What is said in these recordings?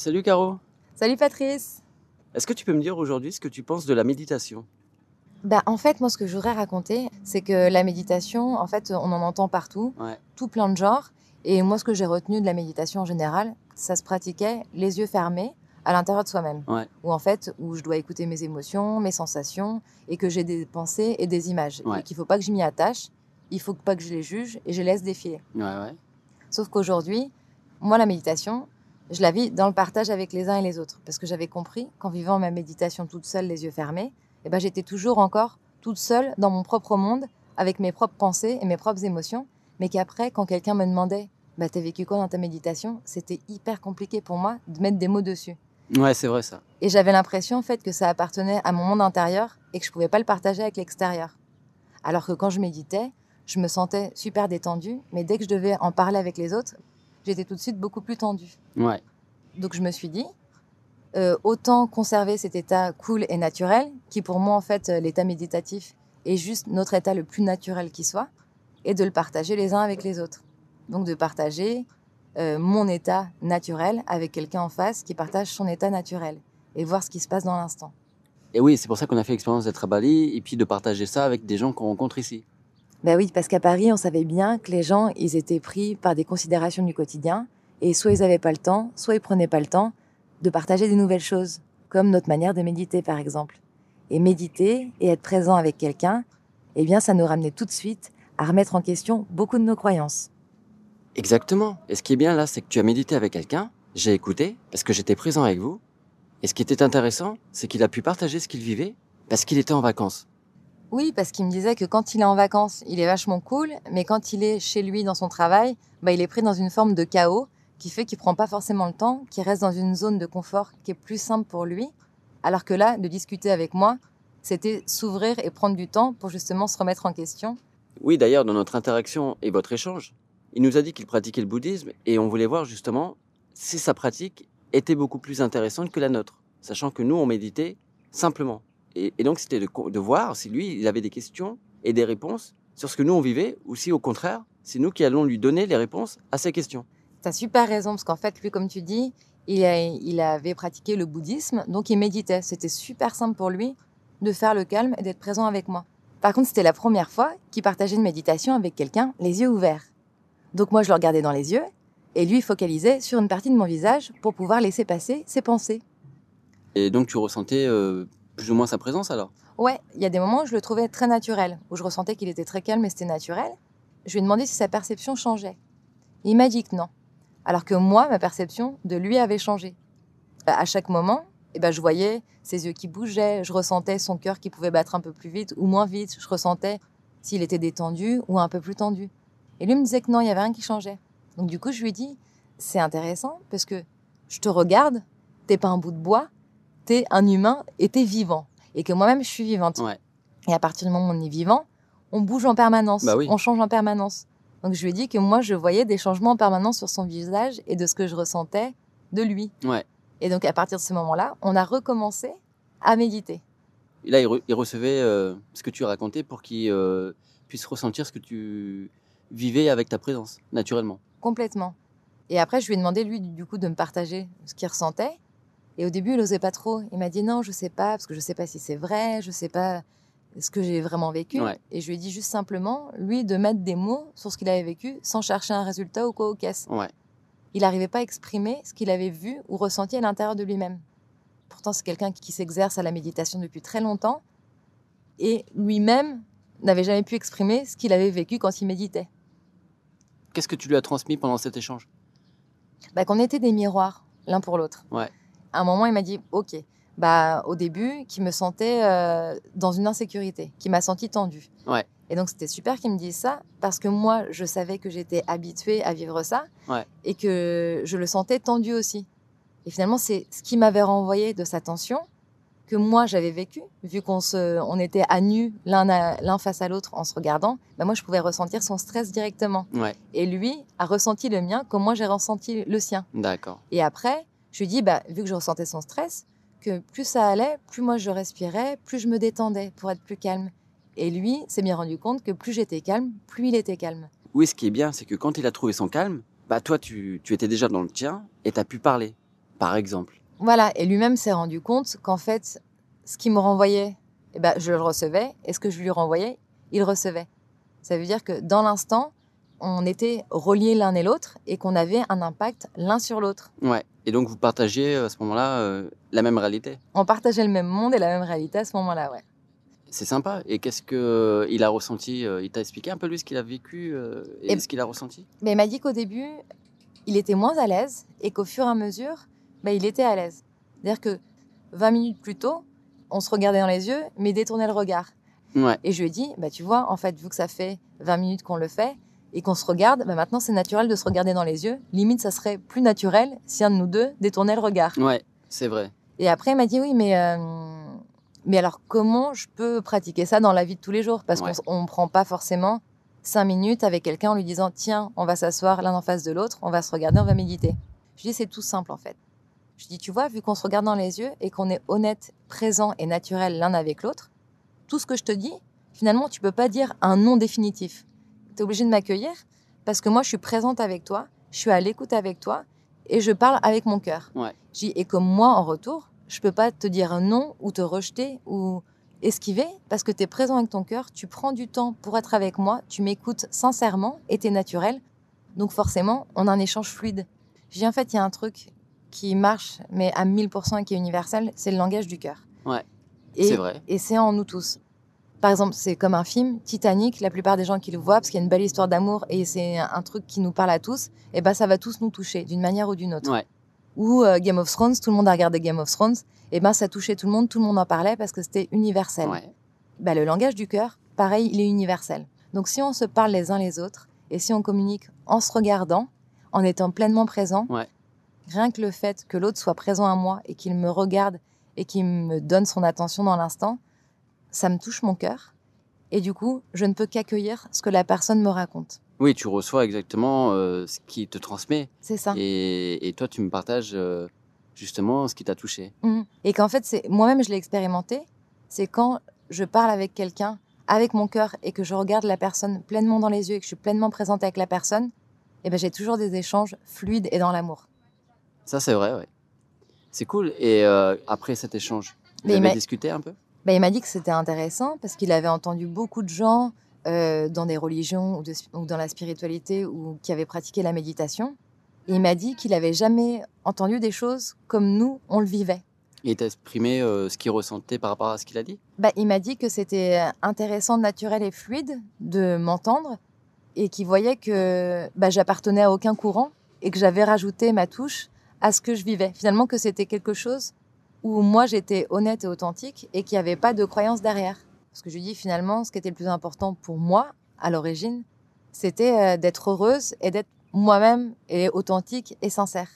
Salut Caro. Salut Patrice. Est-ce que tu peux me dire aujourd'hui ce que tu penses de la méditation? Bah en fait moi ce que je voudrais raconter c'est que la méditation en fait on en entend partout, Ouais. tout plein de genres et moi ce que j'ai retenu de la méditation en général, ça se pratiquait les yeux fermés à l'intérieur de soi-même. Ouais. Où en fait où je dois écouter mes émotions, mes sensations et que j'ai des pensées et des images Ouais. et qu'il faut pas que je m'y attache, il faut pas que je les juge et je les laisse défiler. Ouais, ouais. Sauf qu'aujourd'hui, moi, la méditation, je la vis dans le partage avec les uns et les autres. Parce que j'avais compris qu'en vivant ma méditation toute seule, les yeux fermés, eh ben, j'étais toujours encore toute seule dans mon propre monde, avec mes propres pensées et mes propres émotions. Mais qu'après, quand quelqu'un me demandait bah, T'as vécu quoi dans ta méditation? C'était hyper compliqué pour moi de mettre des mots dessus. Ouais, c'est vrai ça. Et j'avais l'impression en fait que ça appartenait à mon monde intérieur et que je pouvais pas le partager avec l'extérieur. Alors que quand je méditais, je me sentais super détendue, mais dès que je devais en parler avec les autres, j'étais tout de suite beaucoup plus tendue. Ouais. Donc je me suis dit, euh, autant conserver cet état cool et naturel, qui pour moi en fait euh, l'état méditatif est juste notre état le plus naturel qui soit, et de le partager les uns avec les autres. Donc de partager euh, mon état naturel avec quelqu'un en face qui partage son état naturel, et voir ce qui se passe dans l'instant. Et oui, c'est pour ça qu'on a fait l'expérience d'être à Bali et puis de partager ça avec des gens qu'on rencontre ici. Ben oui, parce qu'à Paris, on savait bien que les gens, ils étaient pris par des considérations du quotidien, et soit ils n'avaient pas le temps, soit ils prenaient pas le temps de partager des nouvelles choses, comme notre manière de méditer par exemple. Et méditer et être présent avec quelqu'un, eh bien ça nous ramenait tout de suite à remettre en question beaucoup de nos croyances. Exactement. Et ce qui est bien là, c'est que tu as médité avec quelqu'un, j'ai écouté, parce que j'étais présent avec vous. Et ce qui était intéressant, c'est qu'il a pu partager ce qu'il vivait, parce qu'il était en vacances. Oui, parce qu'il me disait que quand il est en vacances, il est vachement cool, mais quand il est chez lui dans son travail, bah, il est pris dans une forme de chaos qui fait qu'il prend pas forcément le temps, qu'il reste dans une zone de confort qui est plus simple pour lui. Alors que là, de discuter avec moi, c'était s'ouvrir et prendre du temps pour justement se remettre en question. Oui, d'ailleurs, dans notre interaction et votre échange, il nous a dit qu'il pratiquait le bouddhisme et on voulait voir justement si sa pratique était beaucoup plus intéressante que la nôtre, sachant que nous, on méditait simplement. Et, et donc, c'était de, voir si lui, il avait des questions et des réponses sur ce que nous, on vivait, ou si au contraire, c'est nous qui allons lui donner les réponses à ses questions. T'as super raison, parce qu'en fait, lui, comme tu dis, il, a- il avait pratiqué le bouddhisme, donc il méditait. C'était super simple pour lui de faire le calme et d'être présent avec moi. Par contre, c'était la première fois qu'il partageait une méditation avec quelqu'un, les yeux ouverts. Donc moi, je le regardais dans les yeux, et lui, il focalisait sur une partie de mon visage pour pouvoir laisser passer ses pensées. Et donc, tu ressentais euh, plus ou moins sa présence alors? Ouais, il y a des moments où je le trouvais très naturel, où je ressentais qu'il était très calme et c'était naturel. Je lui ai demandé si sa perception changeait. Il m'a dit que non. Alors que moi, ma perception de lui avait changé. Bah, à chaque moment, eh ben, je voyais ses yeux qui bougeaient, je ressentais son cœur qui pouvait battre un peu plus vite ou moins vite, je ressentais s'il était détendu ou un peu plus tendu. Et lui me disait que non, il n'y avait rien qui changeait. Donc du coup, je lui ai dit, c'est intéressant parce que je te regarde, t'es pas un bout de bois, un humain t'es vivant. Et que moi-même, je suis vivante. Ouais. Et à partir du moment où on est vivant, on bouge en permanence, Bah oui. on change en permanence. Donc je lui ai dit que moi, je voyais des changements en permanence sur son visage et de ce que je ressentais de lui. Ouais. Et donc à partir de ce moment-là, on a recommencé à méditer. Et là, il, re- il recevait euh, ce que tu racontais pour qu'il euh, puisse ressentir ce que tu vivais avec ta présence, naturellement. Complètement. Et après, je lui ai demandé, lui, du coup, de me partager ce qu'il ressentait. Et au début, il n'osait pas trop. Il m'a dit non, je sais pas, parce que je sais pas si c'est vrai, je sais pas ce que j'ai vraiment vécu. Ouais. Et je lui ai dit juste simplement, lui, de mettre des mots sur ce qu'il avait vécu sans chercher un résultat ou quoi aux caisses. Ouais. Il n'arrivait pas à exprimer ce qu'il avait vu ou ressenti à l'intérieur de lui-même. Pourtant, c'est quelqu'un qui s'exerce à la méditation depuis très longtemps. Et lui-même n'avait jamais pu exprimer ce qu'il avait vécu quand il méditait. Qu'est-ce que tu lui as transmis pendant cet échange? Bah, qu'on était des miroirs l'un pour l'autre. Ouais. À un moment, il m'a dit, ok, bah au début, qu'il me sentait euh, dans une insécurité, qui m'a senti tendue. Ouais. Et donc c'était super qu'il me dise ça parce que moi, je savais que j'étais habituée à vivre ça Ouais. et que je le sentais tendu aussi. Et finalement, c'est ce qui m'avait renvoyé de sa tension que moi j'avais vécu, vu qu'on se, on était à nu l'un face à l'autre en se regardant. Bah, moi, je pouvais ressentir son stress directement. Ouais, Et lui a ressenti le mien comme moi j'ai ressenti le sien. d'accord. Et après, je lui dis, bah, vu que je ressentais son stress, que plus ça allait, plus moi je respirais, plus je me détendais pour être plus calme. Et lui s'est bien rendu compte que plus j'étais calme, plus il était calme. Oui, ce qui est bien, c'est que quand il a trouvé son calme, bah toi, tu, tu étais déjà dans le tien et tu as pu parler. Par exemple. Voilà, et lui-même s'est rendu compte qu'en fait, ce qu'il me renvoyait, eh ben, je le recevais, et ce que je lui renvoyais, il recevait. Ça veut dire que dans l'instant, on était reliés l'un et l'autre et qu'on avait un impact l'un sur l'autre. Ouais. Et donc vous partagiez à ce moment-là euh, la même réalité? On partageait le même monde et la même réalité à ce moment-là, ouais. C'est sympa. Et qu'est-ce que euh, il a ressenti euh, Il t'a expliqué un peu lui ce qu'il a vécu et, Et- ce qu'il a ressenti? Mais il m'a dit qu'au début, il était moins à l'aise et qu'au fur et à mesure, bah, il était à l'aise. C'est-à-dire que 20 minutes plus tôt, on se regardait dans les yeux, mais détournait le regard. Ouais. Et je lui ai dit, bah, tu vois, en fait, vu que ça fait 20 minutes qu'on le fait et qu'on se regarde, bah, maintenant c'est naturel de se regarder dans les yeux. Limite, ça serait plus naturel si un de nous deux détournait le regard. Ouais, c'est vrai. Et après, il m'a dit, oui, mais, euh, mais alors comment je peux pratiquer ça dans la vie de tous les jours? Parce Ouais. qu'on ne prend pas forcément 5 minutes avec quelqu'un en lui disant, tiens, on va s'asseoir l'un en face de l'autre, on va se regarder, on va méditer. Je dis, c'est tout simple en fait. Je dis, tu vois, vu qu'on se regarde dans les yeux et qu'on est honnête, présent et naturel l'un avec l'autre, tout ce que je te dis, finalement, tu peux pas dire un non définitif. Tu es obligé de m'accueillir parce que moi, je suis présente avec toi, je suis à l'écoute avec toi et je parle avec mon cœur. Ouais. Et comme moi, en retour, je peux pas te dire un non ou te rejeter ou esquiver parce que tu es présent avec ton cœur, tu prends du temps pour être avec moi, tu m'écoutes sincèrement et tu es naturel. Donc forcément, on a un échange fluide. Dis, en fait, il y a un truc qui marche, mais à 1000% et qui est universel, c'est le langage du cœur. Ouais, Et- c'est vrai. Et c'est en nous tous. Par exemple, c'est comme un film, Titanic, la plupart des gens qui le voient, parce qu'il y a une belle histoire d'amour et c'est un truc qui nous parle à tous, et ben ça va tous nous toucher d'une manière ou d'une autre. Ouais. Ou euh, Game of Thrones, tout le monde a regardé Game of Thrones, et ben ça touchait tout le monde, tout le monde en parlait parce que c'était universel. Ouais. Bah, le langage du cœur, pareil, il est universel. Donc si on se parle les uns les autres, et si on communique en se regardant, en étant pleinement présent, Ouais. rien que le fait que l'autre soit présent à moi et qu'il me regarde et qu'il me donne son attention dans l'instant, ça me touche mon cœur. Et du coup, je ne peux qu'accueillir ce que la personne me raconte. Oui, tu reçois exactement euh, ce qui te transmet. C'est ça. Et, et toi, tu me partages euh, justement ce qui t'a touché. Mhm. Et qu'en fait, c'est moi-même, je l'ai expérimenté. C'est quand je parle avec quelqu'un, avec mon cœur, et que je regarde la personne pleinement dans les yeux et que je suis pleinement présente avec la personne, et ben j'ai toujours des échanges fluides et dans l'amour. Ça, c'est vrai, ouais. C'est cool. Et euh, après cet échange, vous Mais avez discuté un peu? Ben, il m'a dit que c'était intéressant parce qu'il avait entendu beaucoup de gens euh, dans des religions ou, de- ou dans la spiritualité ou qui avaient pratiqué la méditation. Et il m'a dit qu'il avait jamais entendu des choses comme nous, on le vivait. Et il t'a exprimé euh, ce qu'il ressentait par rapport à ce qu'il a dit? Bah, il m'a dit que c'était intéressant, naturel et fluide de m'entendre et qu'il voyait que bah, j'appartenais à aucun courant et que j'avais rajouté ma touche à ce que je vivais. Finalement, que c'était quelque chose où moi j'étais honnête et authentique et qu'il n'y avait pas de croyance derrière. Parce que je lui dis finalement, ce qui était le plus important pour moi à l'origine, c'était euh, d'être heureuse et d'être moi-même et authentique et sincère.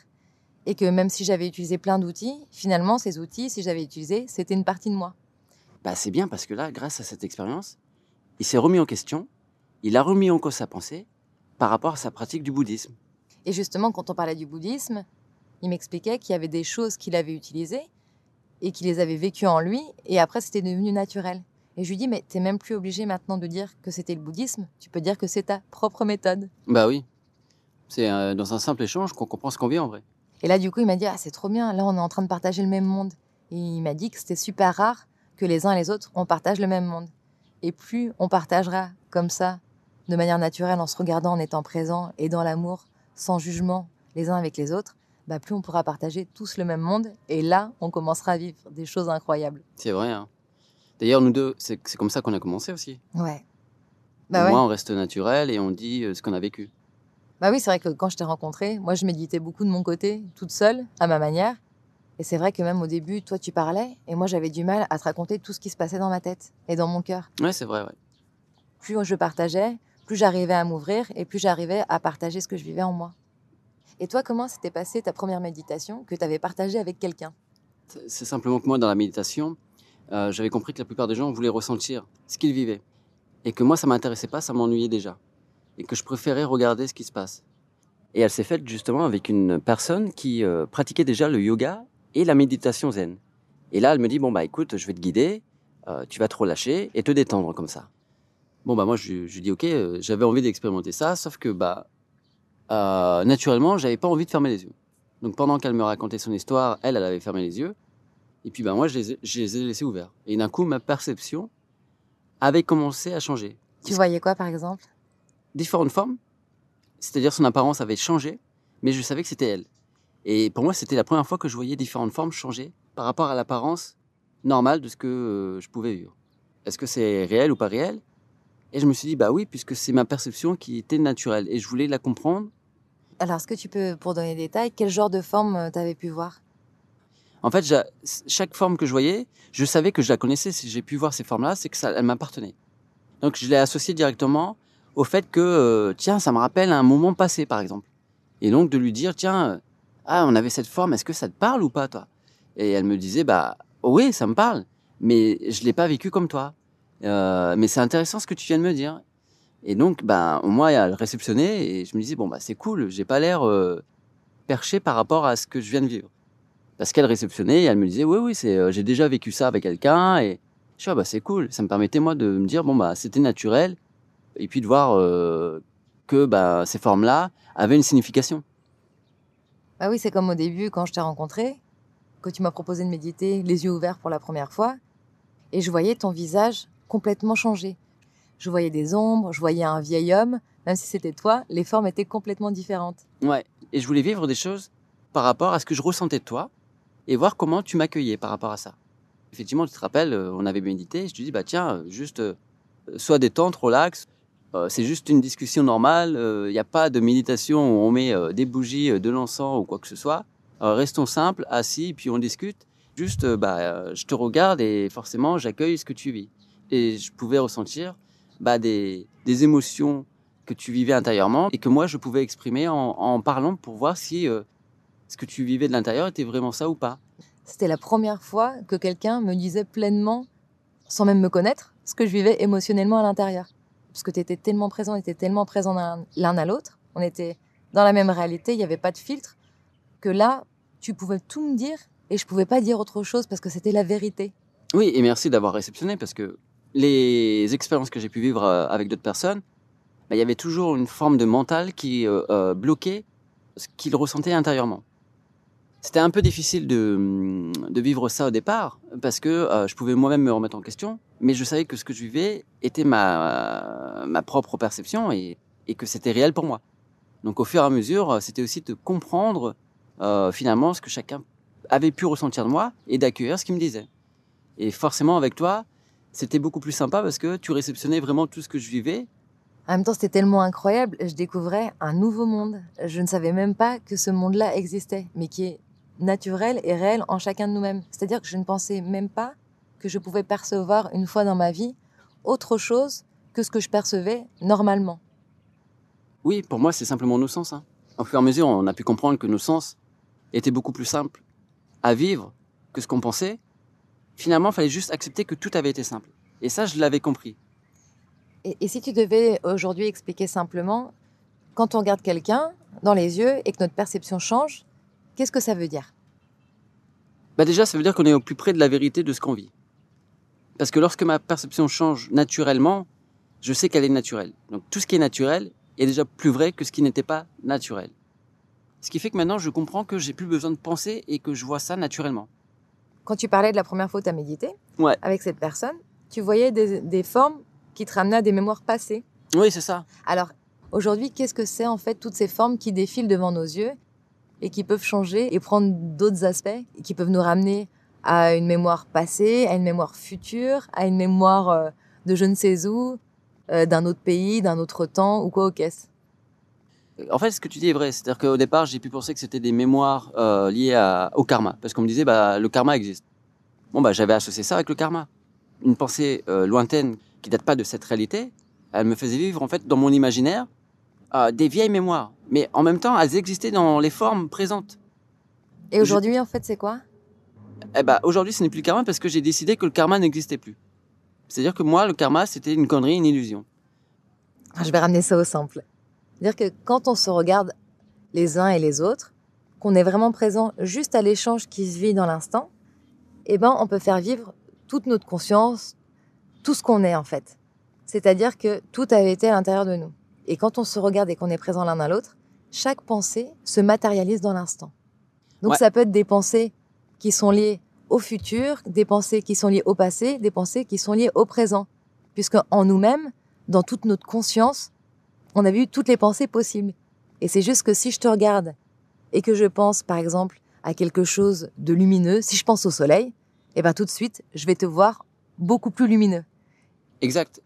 Et que même si j'avais utilisé plein d'outils, finalement, ces outils, si j'avais utilisé, c'était une partie de moi. Bah, c'est bien parce que là, grâce à cette expérience, il s'est remis en question, il a remis en cause sa pensée par rapport à sa pratique du bouddhisme. Et justement, quand on parlait du bouddhisme, il m'expliquait qu'il y avait des choses qu'il avait utilisées et qu'il les avait vécues en lui, et après c'était devenu naturel. Et je lui dis, mais t'es même plus obligé maintenant de dire que c'était le bouddhisme, tu peux dire que c'est ta propre méthode. Bah oui. C'est euh, dans un simple échange qu'on comprend ce qu'on vit en vrai. Et là, du coup, il m'a dit, ah, c'est trop bien, là on est en train de partager le même monde. Et il m'a dit que c'était super rare que les uns et les autres, on partage le même monde. Et plus on partagera comme ça, de manière naturelle, en se regardant, en étant présent et dans l'amour, sans jugement les uns avec les autres, bah, plus on pourra partager tous le même monde. Et là, on commencera à vivre des choses incroyables. C'est vrai. Hein. D'ailleurs, nous deux, c'est comme ça qu'on a commencé aussi. Ouais. Bah, ouais. moins, on reste naturel et on dit euh, ce qu'on a vécu. bah oui, c'est vrai que quand je t'ai rencontré, moi je méditais beaucoup de mon côté, toute seule, à ma manière. Et c'est vrai que même au début, toi tu parlais, et moi j'avais du mal à te raconter tout ce qui se passait dans ma tête et dans mon cœur. Ouais, c'est vrai, ouais. plus je partageais, plus j'arrivais à m'ouvrir et plus j'arrivais à partager ce que je vivais en moi. Et toi, comment s'était passée ta première méditation que tu avais partagée avec quelqu'un? C'est- simplement que moi, dans la méditation, euh, j'avais compris que la plupart des gens voulaient ressentir ce qu'ils vivaient. Et que moi, ça m'intéressait pas, ça m'ennuyait déjà. Et que je préférais regarder ce qui se passe. Et elle s'est faite justement avec une personne qui euh, pratiquait déjà le yoga et la méditation zen. Et là, elle me dit, bon, bah écoute, je vais te guider, euh, tu vas te relâcher et te détendre comme ça. Bon, bah moi, je, je dis, ok, j'avais envie d'expérimenter ça, sauf que, bah, euh, naturellement, j'avais pas envie de fermer les yeux. Donc pendant qu'elle me racontait son histoire, elle, elle avait fermé les yeux. Et puis ben moi, je les ai, je les ai laissés ouverts. Et d'un coup, ma perception avait commencé à changer. Tu voyais quoi, par exemple? Différentes formes. C'est-à-dire son apparence avait changé, mais je savais que c'était elle. Et pour moi, c'était la première fois que je voyais différentes formes changer par rapport à l'apparence normale de ce que euh, je pouvais vivre. Est-ce que c'est réel ou pas réel? Et je me suis dit, bah oui, puisque c'est ma perception qui était naturelle. Et je voulais la comprendre. Alors, est-ce que tu peux, pour donner des détails, quel genre de forme tu avais pu voir? En fait, chaque forme que je voyais, je savais que je la connaissais. Si j'ai pu voir ces formes-là, c'est que ça, elle m'appartenait. Donc je l'ai associé directement au fait que, euh, tiens, ça me rappelle un moment passé, par exemple. Et donc de lui dire, tiens, euh, ah, on avait cette forme, est-ce que ça te parle ou pas, toi? Et elle me disait, bah oui, ça me parle, mais je l'ai pas vécu comme toi. Euh, mais c'est intéressant ce que tu viens de me dire. Et donc, bah, moi, elle réceptionnait et je me disais, bon, bah c'est cool, j'ai pas l'air euh, perché par rapport à ce que je viens de vivre. Parce qu'elle réceptionnait et elle me disait, oui, oui, euh, j'ai déjà vécu ça avec quelqu'un et je suis, ah, bah c'est cool. Ça me permettait, moi, de me dire, bon, bah c'était naturel et puis de voir que bah, ces formes-là avaient une signification. Bah oui, c'est comme au début, quand je t'ai rencontré, que tu m'as proposé de méditer les yeux ouverts pour la première fois, et je voyais ton visage complètement changé. Je voyais des ombres, je voyais un vieil homme, même si c'était toi, les formes étaient complètement différentes. Ouais. Et je voulais vivre des choses par rapport à ce que je ressentais de toi et voir comment tu m'accueillais par rapport à ça. Effectivement, tu te rappelles, euh, on avait médité, je te dis, bah tiens, euh, juste euh, sois détente, relax. Euh, c'est juste une discussion normale. Il n'y a pas de méditation où on met euh, des bougies, euh, de l'encens ou quoi que ce soit. Euh, restons simples, assis, puis on discute. Juste, euh, bah, euh, je te regarde et forcément, j'accueille ce que tu vis. Et je pouvais ressentir bah, des, des émotions que tu vivais intérieurement et que moi, je pouvais exprimer en, en parlant pour voir si euh, ce que tu vivais de l'intérieur était vraiment ça ou pas. C'était la première fois que quelqu'un me disait pleinement, sans même me connaître, ce que je vivais émotionnellement à l'intérieur. Parce que tu étais tellement présent, on était tellement présents l'un l'un à l'autre, on était dans la même réalité, il n'y avait pas de filtre, que là, tu pouvais tout me dire et je pouvais pas dire autre chose parce que c'était la vérité. Oui, et merci d'avoir réceptionné parce que les expériences que j'ai pu vivre euh, avec d'autres personnes, bah, il y avait toujours une forme de mental qui euh, euh, bloquait ce qu'ils ressentaient intérieurement. C'était un peu difficile de, vivre ça au départ parce que je pouvais moi-même me remettre en question, mais je savais que ce que je vivais était ma, ma propre perception et, que c'était réel pour moi. Donc au fur et à mesure, c'était aussi de comprendre finalement ce que chacun avait pu ressentir de moi et d'accueillir ce qu'il me disait. Et forcément, avec toi, c'était beaucoup plus sympa parce que tu réceptionnais vraiment tout ce que je vivais. En même temps, c'était tellement incroyable, je découvrais un nouveau monde. Je ne savais même pas que ce monde-là existait, mais qui est naturel et réel en chacun de nous-mêmes. C'est-à-dire que je ne pensais même pas que je pouvais percevoir une fois dans ma vie autre chose que ce que je percevais normalement. Oui, pour moi, c'est simplement nos sens. Hein. Au fur et à mesure, on a pu comprendre que nos sens étaient beaucoup plus simples à vivre que ce qu'on pensait. Finalement, il fallait juste accepter que tout avait été simple. Et ça, je l'avais compris. Et, et si tu devais aujourd'hui expliquer simplement, quand on regarde quelqu'un dans les yeux et que notre perception change, qu'est-ce que ça veut dire? Bah déjà, ça veut dire qu'on est au plus près de la vérité de ce qu'on vit. Parce que lorsque ma perception change naturellement, je sais qu'elle est naturelle. Donc tout ce qui est naturel est déjà plus vrai que ce qui n'était pas naturel. Ce qui fait que maintenant, je comprends que j'ai plus besoin de penser et que je vois ça naturellement. Quand tu parlais de la première fois où tu as médité Ouais. avec cette personne, tu voyais des, des formes qui te ramenaient à des mémoires passées. Oui, c'est ça. Alors, aujourd'hui, qu'est-ce que c'est en fait toutes ces formes qui défilent devant nos yeux et qui peuvent changer et prendre d'autres aspects et qui peuvent nous ramener à une mémoire passée, à une mémoire future, à une mémoire euh, de je ne sais où, euh, d'un autre pays, d'un autre temps ou quoi au caisse. En fait, ce que tu dis est vrai. C'est-à-dire qu'au départ, j'ai pu penser que c'était des mémoires euh, liées à- au karma. Parce qu'on me disait, bah, le karma existe. Bon, bah, j'avais associé ça avec le karma. Une pensée euh, lointaine qui date pas de cette réalité, elle me faisait vivre, en fait, dans mon imaginaire, euh, des vieilles mémoires. Mais en même temps, elles existaient dans les formes présentes. Et aujourd'hui, en fait, c'est quoi? Eh ben, aujourd'hui, ce n'est plus le karma parce que j'ai décidé que le karma n'existait plus. C'est-à-dire que moi, le karma, c'était une connerie, une illusion. Ah, Je vais ramener ça au simple. C'est-à-dire que quand on se regarde les uns et les autres, qu'on est vraiment présent juste à l'échange qui se vit dans l'instant, eh ben, on peut faire vivre toute notre conscience, tout ce qu'on est en fait. C'est-à-dire que tout avait été à l'intérieur de nous. Et quand on se regarde et qu'on est présent l'un à l'autre, chaque pensée se matérialise dans l'instant. Donc Ouais. ça peut être des pensées qui sont liées au futur, des pensées qui sont liées au passé, des pensées qui sont liées au présent. Puisque en nous-mêmes, dans toute notre conscience, on a vu toutes les pensées possibles. Et c'est juste que si je te regarde et que je pense, par exemple, à quelque chose de lumineux, si je pense au soleil, eh ben tout de suite, je vais te voir beaucoup plus lumineux. Exact.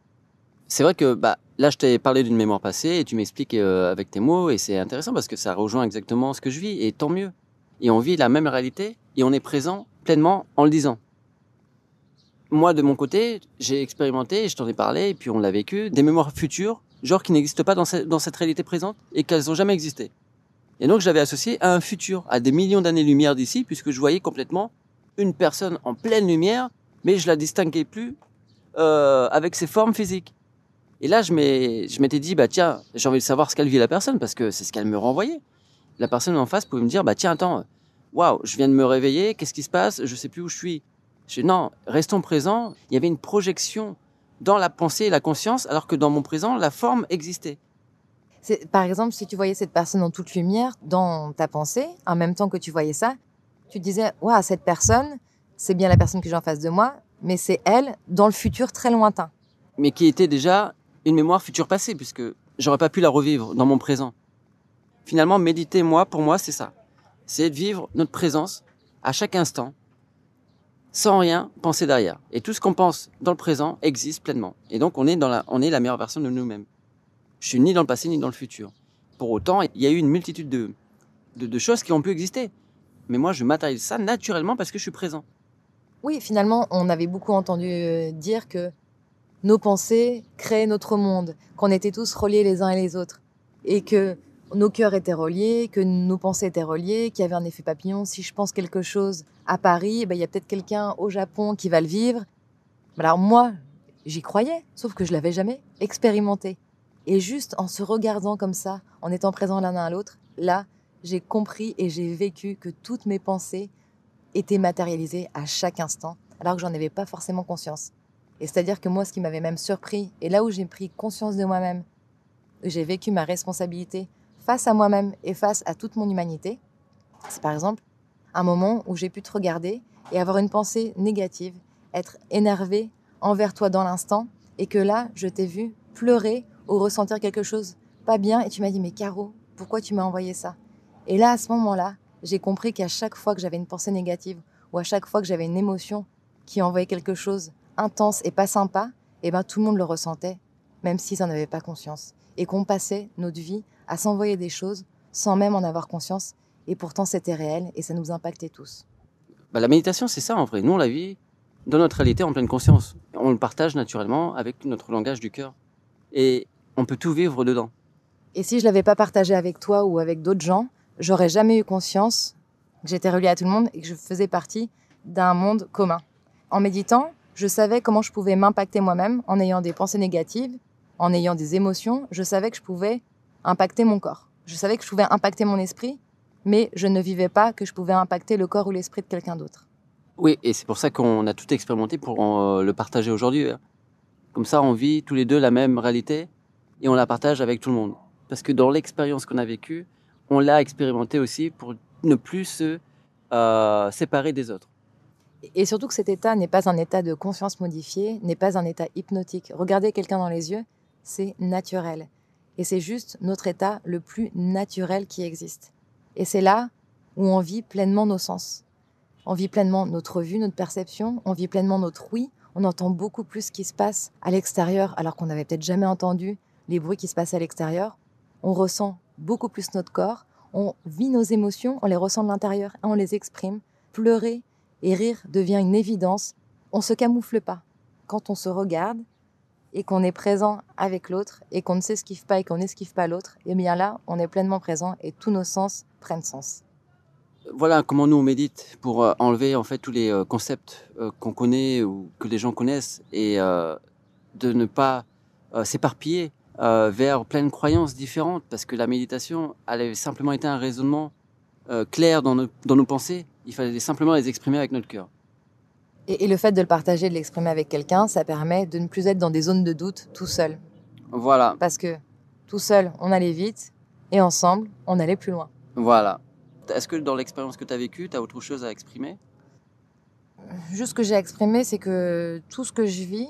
C'est vrai que bah, là, je t'ai parlé d'une mémoire passée et tu m'expliques euh, avec tes mots et c'est intéressant parce que ça rejoint exactement ce que je vis et tant mieux. Et on vit la même réalité et on est présent pleinement en le disant. Moi, de mon côté, j'ai expérimenté, je t'en ai parlé et puis on l'a vécu, des mémoires futures, genre qui n'existent pas dans, ce- dans cette réalité présente et qu'elles n'ont jamais existé. Et donc, j'avais associé à un futur, à des millions d'années-lumière d'ici, puisque je voyais complètement une personne en pleine lumière, mais je la distinguais plus euh, avec ses formes physiques. Et là, je m'étais dit, bah tiens, j'ai envie de savoir ce qu'elle vit la personne, parce que c'est ce qu'elle me renvoyait. La personne en face pouvait me dire, bah tiens, attends, waouh, je viens de me réveiller, qu'est-ce qui se passe? Je sais plus où je suis. Non, restons présents. Il y avait une projection dans la pensée et la conscience, alors que dans mon présent, la forme existait. Par exemple, si tu voyais cette personne en toute lumière dans ta pensée, en même temps que tu voyais ça, tu te disais, waouh, cette personne, c'est bien la personne que j'ai en face de moi, mais c'est elle dans le futur très lointain. mais qui était déjà une mémoire future passée, puisque j'aurais pas pu la revivre dans mon présent. Finalement, méditer, moi, pour moi, c'est ça. C'est de vivre notre présence à chaque instant, sans rien penser derrière. Et tout ce qu'on pense dans le présent existe pleinement. Et donc, on est dans la, on est la meilleure version de nous-mêmes. Je suis ni dans le passé, ni dans le futur. Pour autant, il y a eu une multitude de, de, choses qui ont pu exister. Mais moi, je matérialise ça naturellement parce que je suis présent. Oui, finalement, on avait beaucoup entendu euh, dire que nos pensées créaient notre monde, qu'on était tous reliés les uns et les autres, et que nos cœurs étaient reliés, que nos pensées étaient reliées, qu'il y avait un effet papillon. Si je pense quelque chose à Paris, ben, il y a peut-être quelqu'un au Japon qui va le vivre. Alors moi, j'y croyais, sauf que je l'avais jamais expérimenté. Et juste en se regardant comme ça, en étant présents l'un à l'autre, là, j'ai compris et j'ai vécu que toutes mes pensées étaient matérialisées à chaque instant, alors que j'en avais pas forcément conscience. Et c'est-à-dire que moi, ce qui m'avait même surpris, et là où j'ai pris conscience de moi-même, j'ai vécu ma responsabilité face à moi-même et face à toute mon humanité, c'est par exemple un moment où j'ai pu te regarder et avoir une pensée négative, être énervé envers toi dans l'instant, et que là, je t'ai vu pleurer ou ressentir quelque chose pas bien, et tu m'as dit, mais Caro, pourquoi tu m'as envoyé ça? Et là, à ce moment-là, j'ai compris qu'à chaque fois que j'avais une pensée négative, ou à chaque fois que j'avais une émotion qui envoyait quelque chose intense et pas sympa, eh ben tout le monde le ressentait, même s'ils n'en avaient pas conscience. Et qu'on passait notre vie à s'envoyer des choses sans même en avoir conscience. Et pourtant, c'était réel et ça nous impactait tous. Bah, la méditation, c'est ça en vrai. Nous, on la vit dans notre réalité en pleine conscience. On le partage naturellement avec notre langage du cœur. Et on peut tout vivre dedans. Et si je l'avais pas partagé avec toi ou avec d'autres gens, j'aurais jamais eu conscience que j'étais reliée à tout le monde et que je faisais partie d'un monde commun. En méditant, je savais comment je pouvais m'impacter moi-même en ayant des pensées négatives, en ayant des émotions. Je savais que je pouvais impacter mon corps. Je savais que je pouvais impacter mon esprit, mais je ne vivais pas que je pouvais impacter le corps ou l'esprit de quelqu'un d'autre. Oui, et c'est pour ça qu'on a tout expérimenté pour euh, le partager aujourd'hui. hein. Comme ça, on vit tous les deux la même réalité et on la partage avec tout le monde. Parce que dans l'expérience qu'on a vécue, on l'a expérimenté aussi pour ne plus se euh, séparer des autres. Et surtout que cet état n'est pas un état de conscience modifiée, n'est pas un état hypnotique. Regarder quelqu'un dans les yeux, c'est naturel. Et c'est juste notre état le plus naturel qui existe. Et c'est là où on vit pleinement nos sens. On vit pleinement notre vue, notre perception, on vit pleinement notre oui. On entend beaucoup plus ce qui se passe à l'extérieur alors qu'on n'avait peut-être jamais entendu les bruits qui se passent à l'extérieur. On ressent beaucoup plus notre corps, on vit nos émotions, on les ressent de l'intérieur et on les exprime. Pleurer et rire devient une évidence. On se camoufle pas. Quand on se regarde et qu'on est présent avec l'autre et qu'on ne s'esquive pas et qu'on n'esquive pas l'autre, et bien là, on est pleinement présent et tous nos sens prennent sens. Voilà comment nous on médite pour euh, enlever en fait tous les euh, concepts euh, qu'on connaît ou que les gens connaissent et de ne pas s'éparpiller vers plein de croyances différentes parce que la méditation elle avait simplement été un raisonnement clair dans nos, dans nos pensées. Il fallait simplement les exprimer avec notre cœur. Et, et le fait de le partager, de l'exprimer avec quelqu'un, ça permet de ne plus être dans des zones de doute tout seul. Voilà, Parce que tout seul, on allait vite et ensemble, on allait plus loin. voilà. Est-ce que dans l'expérience que tu as vécue, tu as autre chose à exprimer? Juste ce que j'ai exprimé, c'est que tout ce que je vis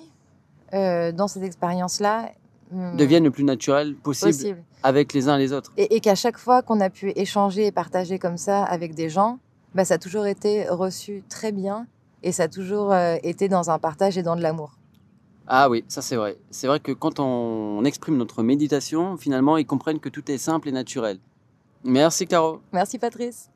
euh, dans cette expérience-là hum, Devienne le plus naturel possible, possible. avec les uns les autres. Et, et qu'à chaque fois qu'on a pu échanger et partager comme ça avec des gens, bah, ça a toujours été reçu très bien et ça a toujours euh, été dans un partage et dans de l'amour. Ah oui, ça c'est vrai. C'est vrai que quand on exprime notre méditation, finalement, ils comprennent que tout est simple et naturel. Merci Caro. Merci Patrice.